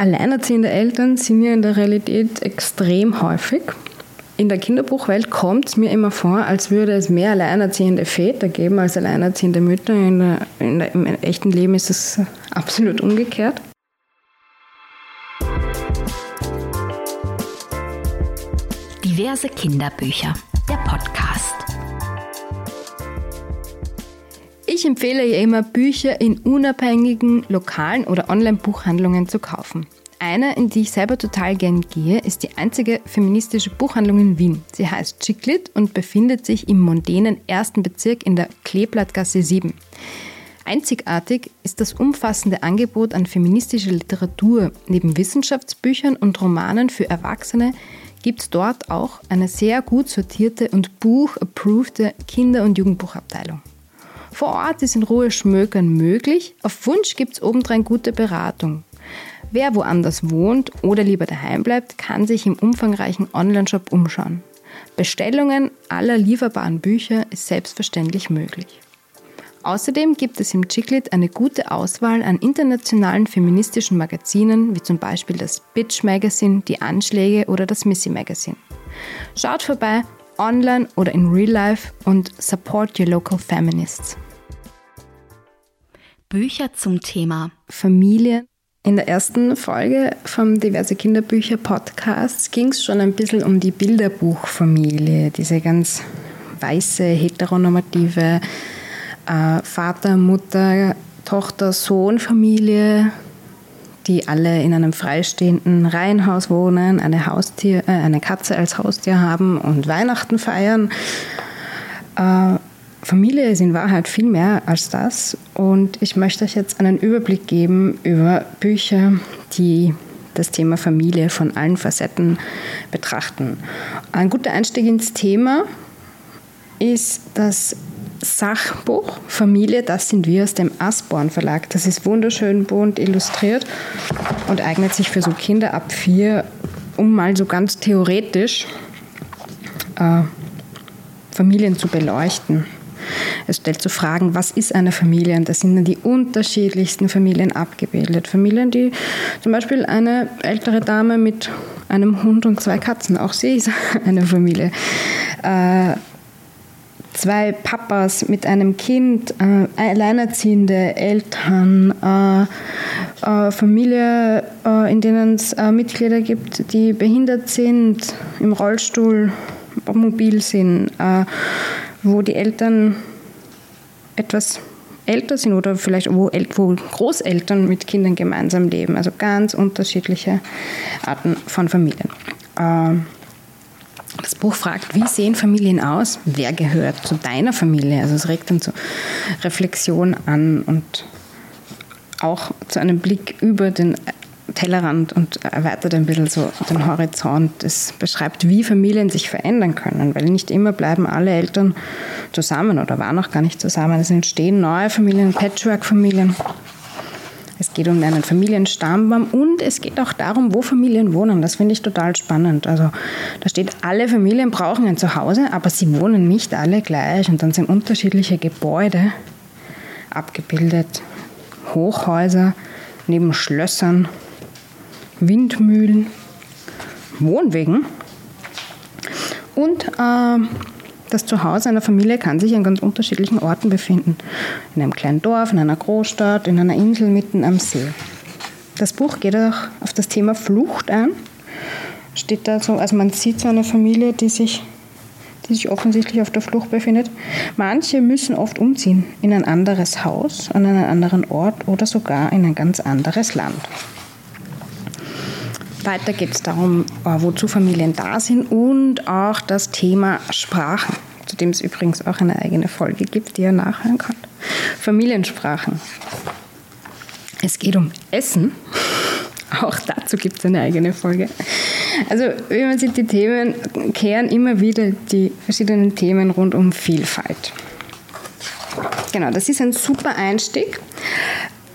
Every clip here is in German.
Alleinerziehende Eltern sind ja in der Realität extrem häufig. In der Kinderbuchwelt kommt es mir immer vor, als würde es mehr alleinerziehende Väter geben als alleinerziehende Mütter. In der, in der, Im echten Leben ist es absolut umgekehrt. Diverse Kinderbücher, Ich empfehle ja immer, Bücher in unabhängigen lokalen oder Online-Buchhandlungen zu kaufen. Eine, in die ich selber total gern gehe, ist die einzige feministische Buchhandlung in Wien. Sie heißt Chiclit und befindet sich im mondänen ersten Bezirk in der Kleeblattgasse 7. Einzigartig ist das umfassende Angebot an feministischer Literatur. Neben Wissenschaftsbüchern und Romanen für Erwachsene gibt es dort auch eine sehr gut sortierte und buch-approvede Kinder- und Jugendbuchabteilung. Vor Ort ist in Ruhe Schmökern möglich. Auf Wunsch gibt es obendrein gute Beratung. Wer woanders wohnt oder lieber daheim bleibt, kann sich im umfangreichen Onlineshop umschauen. Bestellungen aller lieferbaren Bücher ist selbstverständlich möglich. Außerdem gibt es im Chiclet eine gute Auswahl an internationalen feministischen Magazinen, wie zum Beispiel das Bitch Magazine, die Anschläge oder das Missy Magazine. Schaut vorbei online oder in Real Life und support your local feminists. Bücher zum Thema Familie. In der ersten Folge vom Diverse Kinderbücher Podcast ging es schon ein bisschen um die Bilderbuchfamilie, diese ganz weiße, heteronormative äh, Vater, Mutter, Tochter, Sohn Familie, die alle in einem freistehenden Reihenhaus wohnen, eine, Haustier, äh, eine Katze als Haustier haben und Weihnachten feiern. Äh, Familie ist in Wahrheit viel mehr als das und ich möchte euch jetzt einen Überblick geben über Bücher, die das Thema Familie von allen Facetten betrachten. Ein guter Einstieg ins Thema ist das Sachbuch Familie, das sind wir aus dem Asborn Verlag. Das ist wunderschön bunt illustriert und eignet sich für so Kinder ab vier, um mal so ganz theoretisch äh, Familien zu beleuchten. Es stellt zu so Fragen, was ist eine Familie? Und da sind dann die unterschiedlichsten Familien abgebildet. Familien, die zum Beispiel eine ältere Dame mit einem Hund und zwei Katzen, auch sie ist eine Familie. Äh, zwei Papas mit einem Kind, äh, alleinerziehende Eltern, äh, äh, Familie, äh, in denen es äh, Mitglieder gibt, die behindert sind, im Rollstuhl, mobil sind, äh, wo die Eltern etwas älter sind oder vielleicht wo, wo Großeltern mit Kindern gemeinsam leben. Also ganz unterschiedliche Arten von Familien. Ähm, das Buch fragt, wie sehen Familien aus? Wer gehört zu deiner Familie? Also es regt dann zur Reflexion an und auch zu einem Blick über den Tellerrand und erweitert ein bisschen so den Horizont. Es beschreibt, wie Familien sich verändern können, weil nicht immer bleiben alle Eltern zusammen oder waren auch gar nicht zusammen. Es entstehen neue Familien, Patchwork-Familien. Es geht um einen Familienstammbaum und es geht auch darum, wo Familien wohnen. Das finde ich total spannend. Also da steht, alle Familien brauchen ein Zuhause, aber sie wohnen nicht alle gleich. Und dann sind unterschiedliche Gebäude abgebildet. Hochhäuser neben Schlössern, Windmühlen, Wohnwegen und äh, das Zuhause einer Familie kann sich an ganz unterschiedlichen Orten befinden. In einem kleinen Dorf, in einer Großstadt, in einer Insel mitten am See. Das Buch geht auch auf das Thema Flucht ein. Steht da so, also man sieht so eine Familie, die sich, die sich offensichtlich auf der Flucht befindet. Manche müssen oft umziehen in ein anderes Haus, an einen anderen Ort oder sogar in ein ganz anderes Land. Weiter geht es darum, äh, wozu Familien da sind und auch das Thema Sprachen, zu dem es übrigens auch eine eigene Folge gibt, die ihr nachhören könnt. Familiensprachen. Es geht um Essen. Auch dazu gibt es eine eigene Folge. Also, wie man sieht, die Themen kehren immer wieder die verschiedenen Themen rund um Vielfalt. Genau, das ist ein super Einstieg.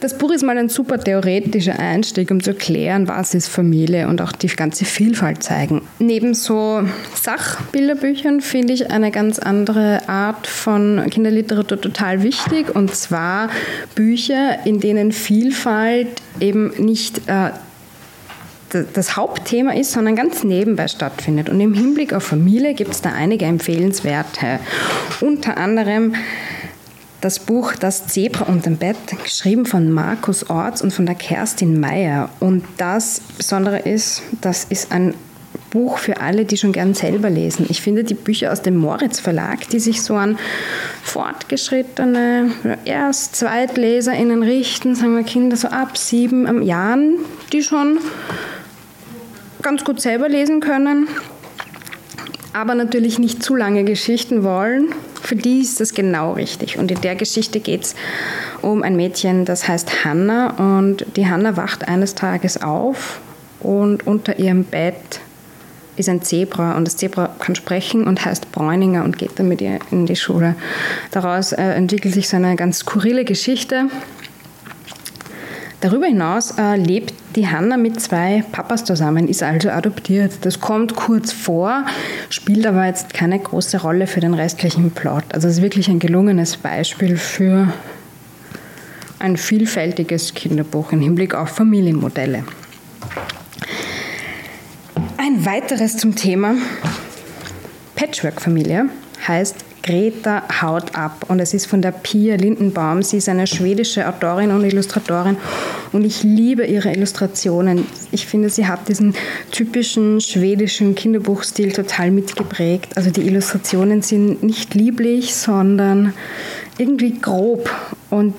Das Buch ist mal ein super theoretischer Einstieg, um zu erklären, was ist Familie und auch die ganze Vielfalt zeigen. Neben so Sachbilderbüchern finde ich eine ganz andere Art von Kinderliteratur total wichtig und zwar Bücher, in denen Vielfalt eben nicht äh, das Hauptthema ist, sondern ganz nebenbei stattfindet. Und im Hinblick auf Familie gibt es da einige empfehlenswerte. Unter anderem das Buch Das Zebra unterm Bett, geschrieben von Markus Orts und von der Kerstin Meyer. Und das Besondere ist, das ist ein Buch für alle, die schon gern selber lesen. Ich finde die Bücher aus dem Moritz Verlag, die sich so an fortgeschrittene Erst-, ZweitleserInnen richten, sagen wir Kinder so ab sieben Jahren, die schon ganz gut selber lesen können, aber natürlich nicht zu lange Geschichten wollen. Für die ist das genau richtig. Und in der Geschichte geht es um ein Mädchen, das heißt Hanna. Und die Hanna wacht eines Tages auf und unter ihrem Bett ist ein Zebra und das Zebra kann sprechen und heißt Bräuninger und geht dann mit ihr in die Schule. Daraus äh, entwickelt sich so eine ganz skurrile Geschichte. Darüber hinaus äh, lebt die Hanna mit zwei Papas zusammen, ist also adoptiert. Das kommt kurz vor, spielt aber jetzt keine große Rolle für den restlichen Plot. Also es ist wirklich ein gelungenes Beispiel für ein vielfältiges Kinderbuch im Hinblick auf Familienmodelle. Ein weiteres zum Thema Patchwork-Familie heißt Greta haut ab und es ist von der Pia Lindenbaum. Sie ist eine schwedische Autorin und Illustratorin und ich liebe ihre Illustrationen. Ich finde, sie hat diesen typischen schwedischen Kinderbuchstil total mitgeprägt. Also die Illustrationen sind nicht lieblich, sondern irgendwie grob und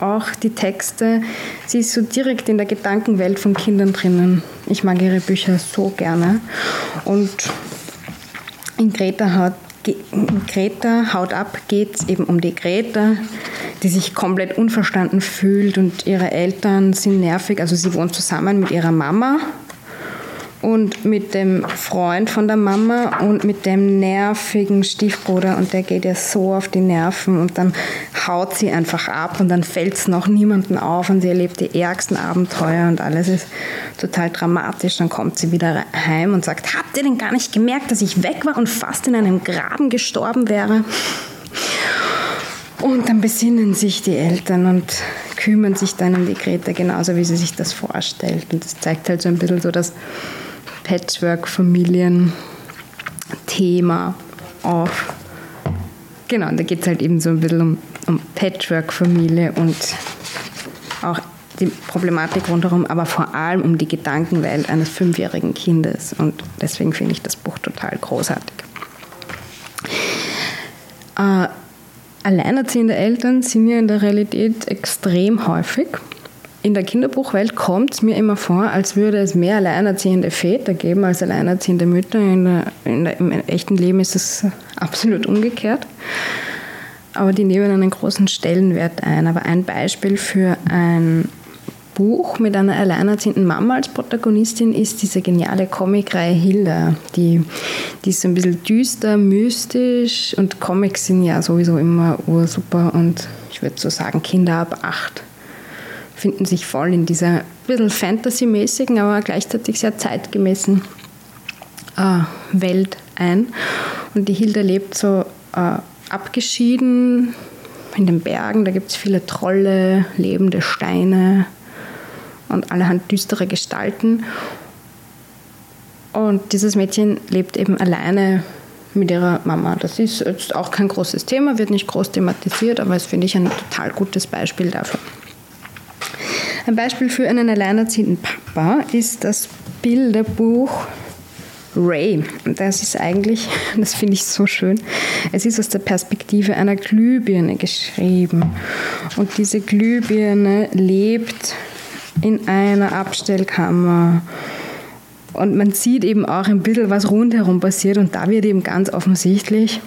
auch die Texte, sie ist so direkt in der Gedankenwelt von Kindern drinnen. Ich mag ihre Bücher so gerne. Und in Greta, hat, Greta Haut ab geht es eben um die Greta, die sich komplett unverstanden fühlt und ihre Eltern sind nervig. Also sie wohnt zusammen mit ihrer Mama und mit dem Freund von der Mama und mit dem nervigen Stiefbruder und der geht ihr so auf die Nerven und dann haut sie einfach ab und dann fällt es noch niemanden auf und sie erlebt die ärgsten Abenteuer und alles ist total dramatisch. Dann kommt sie wieder heim und sagt, habt ihr denn gar nicht gemerkt, dass ich weg war und fast in einem Graben gestorben wäre? Und dann besinnen sich die Eltern und kümmern sich dann um die Grete genauso, wie sie sich das vorstellt. Und das zeigt halt so ein bisschen so das Patchwork-Familien-Thema auf. Genau, da geht es halt eben so ein bisschen um, um Patchwork-Familie und auch die Problematik rundherum, aber vor allem um die Gedankenwelt eines fünfjährigen Kindes. Und deswegen finde ich das Buch total großartig. Äh, alleinerziehende Eltern sind ja in der Realität extrem häufig in der Kinderbuchwelt kommt es mir immer vor, als würde es mehr alleinerziehende Väter geben als alleinerziehende Mütter. In der, in der, Im echten Leben ist es absolut umgekehrt. Aber die nehmen einen großen Stellenwert ein. Aber ein Beispiel für ein Buch mit einer alleinerziehenden Mama als Protagonistin ist diese geniale Comicreihe Hilda. Die, die ist so ein bisschen düster, mystisch und Comics sind ja sowieso immer ursuper und ich würde so sagen Kinder ab acht finden sich voll in dieser bisschen Fantasy-mäßigen, aber gleichzeitig sehr zeitgemäßen äh, Welt ein. Und die Hilda lebt so äh, abgeschieden in den Bergen, da gibt es viele Trolle, lebende Steine und allerhand düstere Gestalten. Und dieses Mädchen lebt eben alleine mit ihrer Mama. Das ist jetzt auch kein großes Thema, wird nicht groß thematisiert, aber es finde ich ein total gutes Beispiel dafür. Ein Beispiel für einen alleinerziehenden Papa ist das Bilderbuch Ray. Das ist eigentlich, das finde ich so schön, es ist aus der Perspektive einer Glühbirne geschrieben. Und diese Glühbirne lebt in einer Abstellkammer. Und man sieht eben auch ein bisschen, was rundherum passiert. Und da wird eben ganz offensichtlich,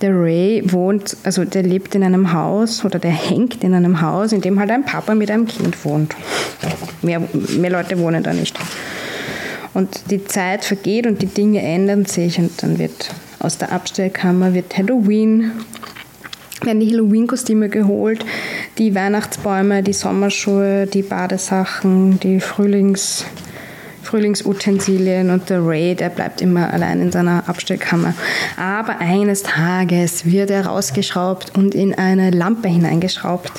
der Ray wohnt, also der lebt in einem Haus oder der hängt in einem Haus, in dem halt ein Papa mit einem Kind wohnt. Mehr, mehr Leute wohnen da nicht. Und die Zeit vergeht und die Dinge ändern sich und dann wird aus der Abstellkammer wird Halloween, werden die Halloween-Kostüme geholt, die Weihnachtsbäume, die Sommerschuhe, die Badesachen, die Frühlings- Frühlingsutensilien und der Ray, der bleibt immer allein in seiner Abstellkammer. Aber eines Tages wird er rausgeschraubt und in eine Lampe hineingeschraubt.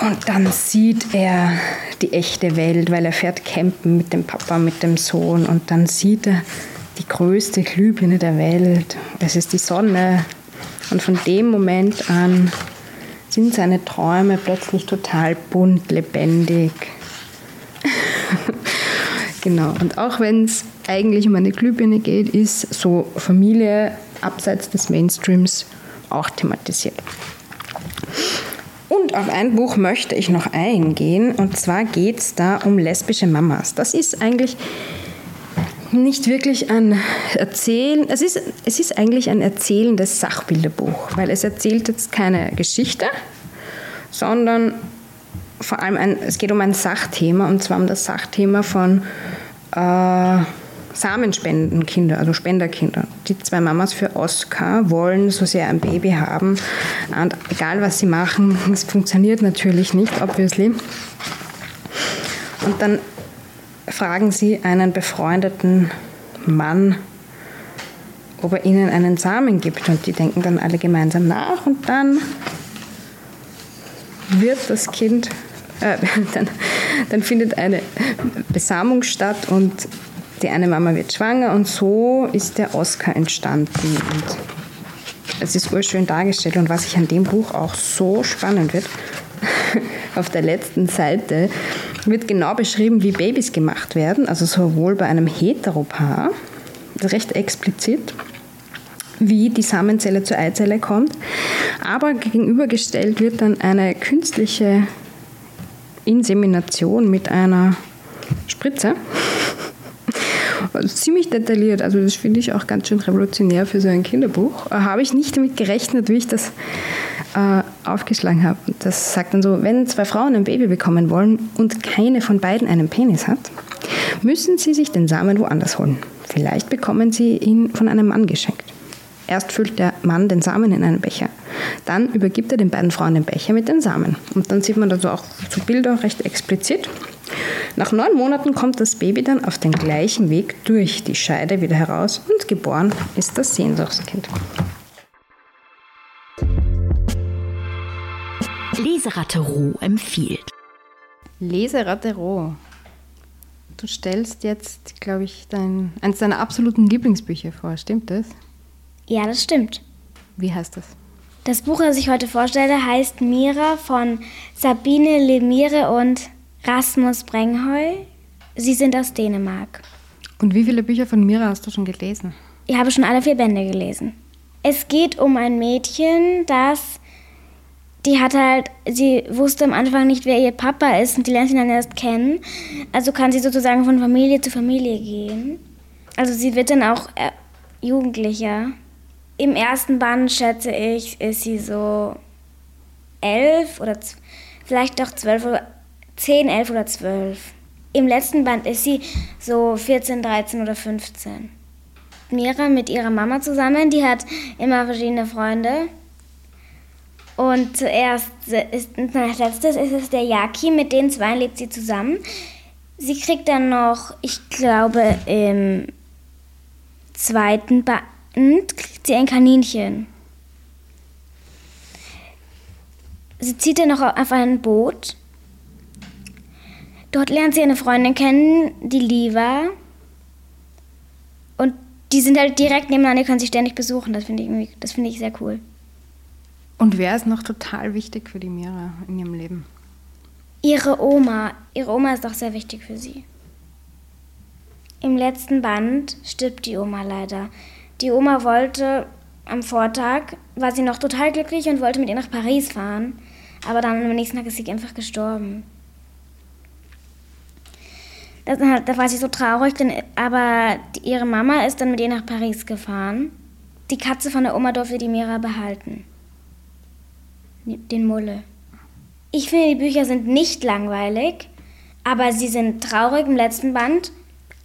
Und dann sieht er die echte Welt, weil er fährt campen mit dem Papa, mit dem Sohn und dann sieht er die größte Glühbirne der Welt. Es ist die Sonne. Und von dem Moment an sind seine Träume plötzlich total bunt, lebendig. Genau. Und auch wenn es eigentlich um eine Glühbirne geht, ist so Familie abseits des Mainstreams auch thematisiert. Und auf ein Buch möchte ich noch eingehen, und zwar geht es da um lesbische Mamas. Das ist eigentlich nicht wirklich ein Erzählen, es ist, es ist eigentlich ein erzählendes Sachbilderbuch, weil es erzählt jetzt keine Geschichte, sondern vor allem ein, es geht um ein Sachthema, und zwar um das Sachthema von äh, Samenspendenkinder, also Spenderkinder. Die zwei Mamas für Oscar wollen so sehr ein Baby haben. Und egal was sie machen, es funktioniert natürlich nicht, obviously. Und dann fragen sie einen befreundeten Mann, ob er ihnen einen Samen gibt. Und die denken dann alle gemeinsam nach und dann wird das Kind, äh, dann, dann findet eine Besamung statt und die eine Mama wird schwanger und so ist der Oscar entstanden. Und es ist urschön dargestellt. Und was ich an dem Buch auch so spannend wird, auf der letzten Seite wird genau beschrieben, wie Babys gemacht werden, also sowohl bei einem Heteropaar, recht explizit, wie die Samenzelle zur Eizelle kommt, aber gegenübergestellt wird dann eine künstliche Insemination mit einer Spritze ziemlich detailliert. Also das finde ich auch ganz schön revolutionär für so ein Kinderbuch. Habe ich nicht damit gerechnet, wie ich das äh, aufgeschlagen habe. Das sagt dann so, wenn zwei Frauen ein Baby bekommen wollen und keine von beiden einen Penis hat, müssen sie sich den Samen woanders holen. Vielleicht bekommen sie ihn von einem Mann geschenkt. Erst füllt der Mann den Samen in einen Becher. Dann übergibt er den beiden Frauen den Becher mit den Samen. Und dann sieht man also auch so Bilder recht explizit. Nach neun Monaten kommt das Baby dann auf den gleichen Weg durch die Scheide wieder heraus und geboren ist das Sehnsuchtskind. Leseratte Roh empfiehlt. Leseratte Roh. Du stellst jetzt, glaube ich, dein, eines deiner absoluten Lieblingsbücher vor, stimmt das? Ja, das stimmt. Wie heißt das? Das Buch, das ich heute vorstelle, heißt Mira von Sabine Lemire und Rasmus Brengheu. Sie sind aus Dänemark. Und wie viele Bücher von Mira hast du schon gelesen? Ich habe schon alle vier Bände gelesen. Es geht um ein Mädchen, das die hat halt, sie wusste am Anfang nicht, wer ihr Papa ist und die lernt ihn dann erst kennen. Also kann sie sozusagen von Familie zu Familie gehen. Also sie wird dann auch äh, Jugendlicher. Im ersten Band, schätze ich, ist sie so elf oder vielleicht doch zwölf oder 10, 11 oder 12. Im letzten Band ist sie so 14, 13 oder 15. Mira mit ihrer Mama zusammen, die hat immer verschiedene Freunde. Und zuerst ist, als letztes ist es der Yaki, mit den zwei lebt sie zusammen. Sie kriegt dann noch, ich glaube, im zweiten Band kriegt sie ein Kaninchen. Sie zieht dann noch auf ein Boot Dort lernt sie eine Freundin kennen, die Liva. Und die sind halt direkt nebeneinander, die können sich ständig besuchen. Das finde ich, das find ich sehr cool. Und wer ist noch total wichtig für die Mira in ihrem Leben? Ihre Oma. Ihre Oma ist auch sehr wichtig für sie. Im letzten Band stirbt die Oma leider. Die Oma wollte am Vortag, war sie noch total glücklich und wollte mit ihr nach Paris fahren. Aber dann am nächsten Tag ist sie einfach gestorben. Das, da war sie so traurig, denn, aber die, ihre Mama ist dann mit ihr nach Paris gefahren. Die Katze von der Oma durfte die Mira behalten. Den Mulle. Ich finde, die Bücher sind nicht langweilig, aber sie sind traurig im letzten Band,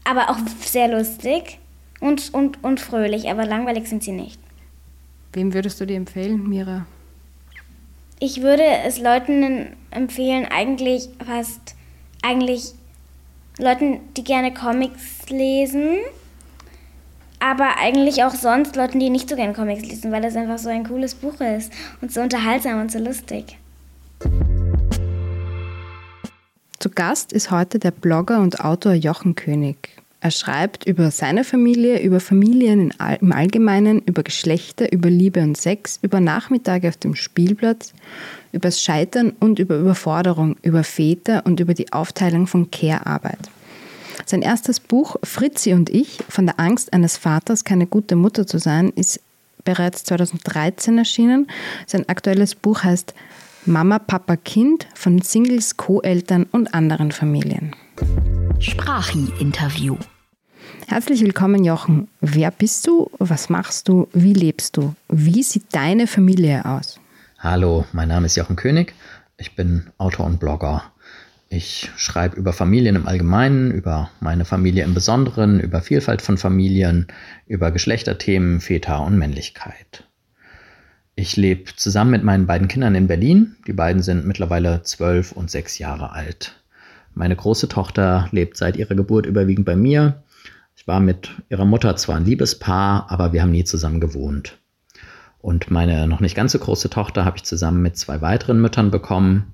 aber auch sehr lustig und, und, und fröhlich, aber langweilig sind sie nicht. Wem würdest du dir empfehlen, Mira? Ich würde es Leuten empfehlen, eigentlich fast, eigentlich Leuten, die gerne Comics lesen, aber eigentlich auch sonst Leuten, die nicht so gerne Comics lesen, weil es einfach so ein cooles Buch ist und so unterhaltsam und so lustig. Zu Gast ist heute der Blogger und Autor Jochen König. Er schreibt über seine Familie, über Familien im Allgemeinen, über Geschlechter, über Liebe und Sex, über Nachmittage auf dem Spielplatz, über das Scheitern und über Überforderung, über Väter und über die Aufteilung von Care-Arbeit. Sein erstes Buch Fritzi und ich, von der Angst eines Vaters keine gute Mutter zu sein, ist bereits 2013 erschienen. Sein aktuelles Buch heißt Mama, Papa, Kind von Singles, Co-Eltern und anderen Familien. Sprachi-Interview. Herzlich willkommen, Jochen. Wer bist du? Was machst du? Wie lebst du? Wie sieht deine Familie aus? Hallo, mein Name ist Jochen König. Ich bin Autor und Blogger. Ich schreibe über Familien im Allgemeinen, über meine Familie im Besonderen, über Vielfalt von Familien, über Geschlechterthemen, Väter und Männlichkeit. Ich lebe zusammen mit meinen beiden Kindern in Berlin. Die beiden sind mittlerweile zwölf und sechs Jahre alt. Meine große Tochter lebt seit ihrer Geburt überwiegend bei mir. Ich war mit ihrer Mutter zwar ein Liebespaar, aber wir haben nie zusammen gewohnt. Und meine noch nicht ganz so große Tochter habe ich zusammen mit zwei weiteren Müttern bekommen.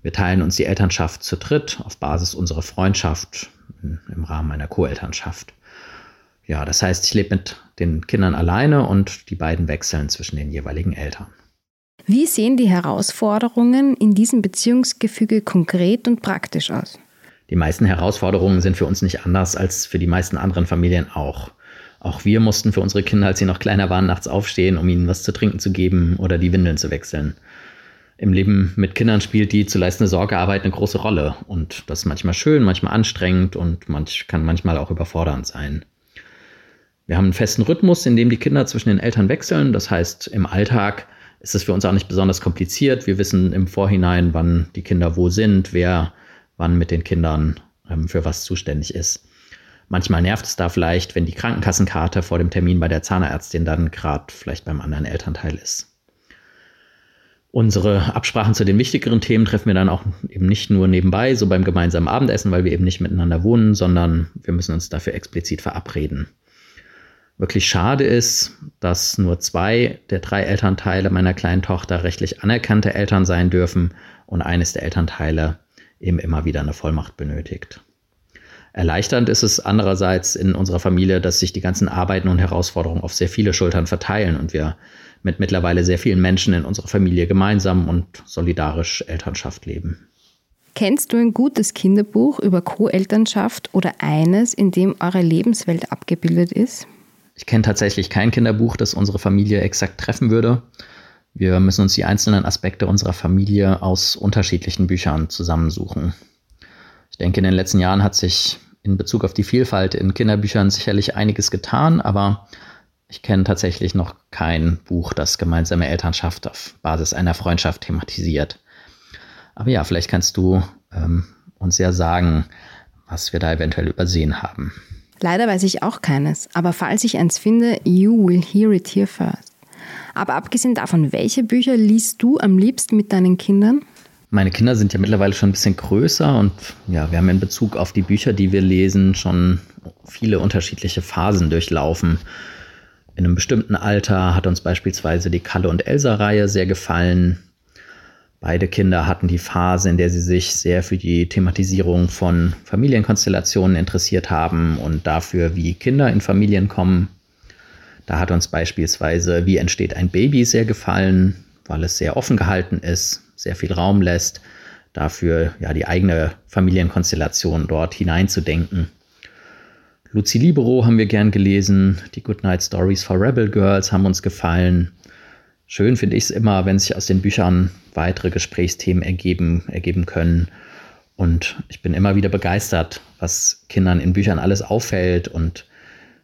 Wir teilen uns die Elternschaft zu dritt auf Basis unserer Freundschaft im Rahmen einer Co-Elternschaft. Ja, das heißt, ich lebe mit den Kindern alleine und die beiden wechseln zwischen den jeweiligen Eltern. Wie sehen die Herausforderungen in diesem Beziehungsgefüge konkret und praktisch aus? Die meisten Herausforderungen sind für uns nicht anders als für die meisten anderen Familien auch. Auch wir mussten für unsere Kinder, als sie noch kleiner waren, nachts aufstehen, um ihnen was zu trinken zu geben oder die Windeln zu wechseln. Im Leben mit Kindern spielt die zu leistende Sorgearbeit eine große Rolle. Und das ist manchmal schön, manchmal anstrengend und manch, kann manchmal auch überfordernd sein. Wir haben einen festen Rhythmus, in dem die Kinder zwischen den Eltern wechseln. Das heißt, im Alltag ist es für uns auch nicht besonders kompliziert. Wir wissen im Vorhinein, wann die Kinder wo sind, wer wann mit den Kindern ähm, für was zuständig ist. Manchmal nervt es da vielleicht, wenn die Krankenkassenkarte vor dem Termin bei der Zahnärztin dann gerade vielleicht beim anderen Elternteil ist. Unsere Absprachen zu den wichtigeren Themen treffen wir dann auch eben nicht nur nebenbei, so beim gemeinsamen Abendessen, weil wir eben nicht miteinander wohnen, sondern wir müssen uns dafür explizit verabreden. Wirklich schade ist, dass nur zwei der drei Elternteile meiner kleinen Tochter rechtlich anerkannte Eltern sein dürfen und eines der Elternteile eben immer wieder eine Vollmacht benötigt. Erleichternd ist es andererseits in unserer Familie, dass sich die ganzen Arbeiten und Herausforderungen auf sehr viele Schultern verteilen und wir mit mittlerweile sehr vielen Menschen in unserer Familie gemeinsam und solidarisch Elternschaft leben. Kennst du ein gutes Kinderbuch über Co-Elternschaft oder eines, in dem eure Lebenswelt abgebildet ist? Ich kenne tatsächlich kein Kinderbuch, das unsere Familie exakt treffen würde. Wir müssen uns die einzelnen Aspekte unserer Familie aus unterschiedlichen Büchern zusammensuchen. Ich denke, in den letzten Jahren hat sich in Bezug auf die Vielfalt in Kinderbüchern sicherlich einiges getan, aber ich kenne tatsächlich noch kein Buch, das gemeinsame Elternschaft auf Basis einer Freundschaft thematisiert. Aber ja, vielleicht kannst du ähm, uns ja sagen, was wir da eventuell übersehen haben. Leider weiß ich auch keines, aber falls ich eins finde, you will hear it here first. Aber abgesehen davon, welche Bücher liest du am liebsten mit deinen Kindern? Meine Kinder sind ja mittlerweile schon ein bisschen größer und ja, wir haben in Bezug auf die Bücher, die wir lesen, schon viele unterschiedliche Phasen durchlaufen. In einem bestimmten Alter hat uns beispielsweise die Kalle und Elsa-Reihe sehr gefallen. Beide Kinder hatten die Phase, in der sie sich sehr für die Thematisierung von Familienkonstellationen interessiert haben und dafür, wie Kinder in Familien kommen. Da hat uns beispielsweise Wie entsteht ein Baby sehr gefallen, weil es sehr offen gehalten ist, sehr viel Raum lässt, dafür ja die eigene Familienkonstellation dort hineinzudenken. Lucy Libero haben wir gern gelesen, die Goodnight Stories for Rebel Girls haben uns gefallen. Schön finde ich es immer, wenn sich aus den Büchern weitere Gesprächsthemen ergeben, ergeben können. Und ich bin immer wieder begeistert, was Kindern in Büchern alles auffällt und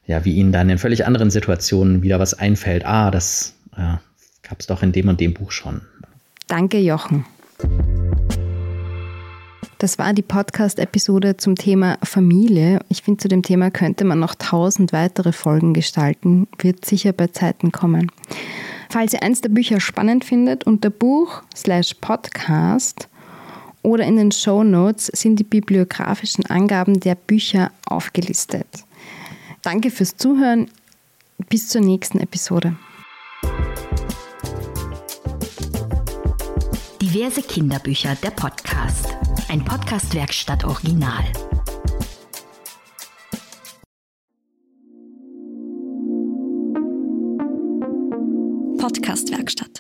ja, wie ihnen dann in völlig anderen Situationen wieder was einfällt. Ah, das äh, gab es doch in dem und dem Buch schon. Danke, Jochen. Das war die Podcast-Episode zum Thema Familie. Ich finde, zu dem Thema könnte man noch tausend weitere Folgen gestalten. Wird sicher bei Zeiten kommen. Falls ihr eins der Bücher spannend findet, unter Buch slash Podcast oder in den Show Notes sind die bibliografischen Angaben der Bücher aufgelistet. Danke fürs Zuhören. Bis zur nächsten Episode. Diverse Kinderbücher, der Podcast. Ein Podcast-Werkstatt Original. Podcast-Werkstatt.